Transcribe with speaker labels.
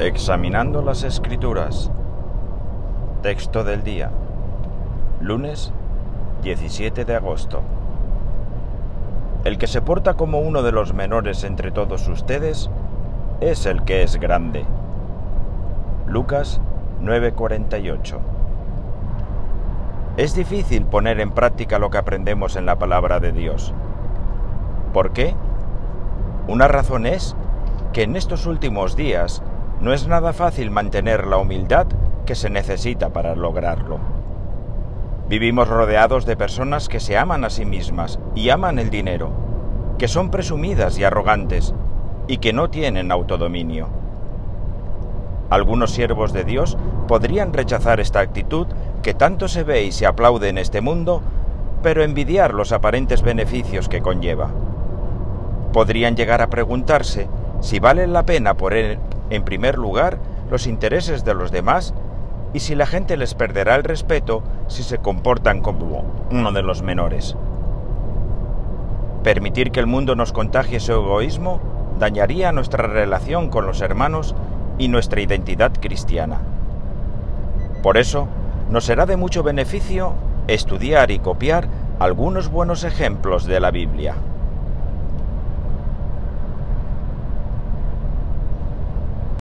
Speaker 1: Examinando las Escrituras. Texto del día. Lunes 17 de agosto. El que se porta como uno de los menores entre todos ustedes es el que es grande. Lucas 9:48. Es difícil poner en práctica lo que aprendemos en la palabra de Dios. ¿Por qué? Una razón es que en estos últimos días no es nada fácil mantener la humildad que se necesita para lograrlo. Vivimos rodeados de personas que se aman a sí mismas y aman el dinero, que son presumidas y arrogantes y que no tienen autodominio. Algunos siervos de Dios podrían rechazar esta actitud que tanto se ve y se aplaude en este mundo, pero envidiar los aparentes beneficios que conlleva. Podrían llegar a preguntarse si vale la pena poner en primer lugar los intereses de los demás y si la gente les perderá el respeto si se comportan como uno de los menores. Permitir que el mundo nos contagie su egoísmo dañaría nuestra relación con los hermanos y nuestra identidad cristiana. Por eso, nos será de mucho beneficio estudiar y copiar algunos buenos ejemplos de la Biblia.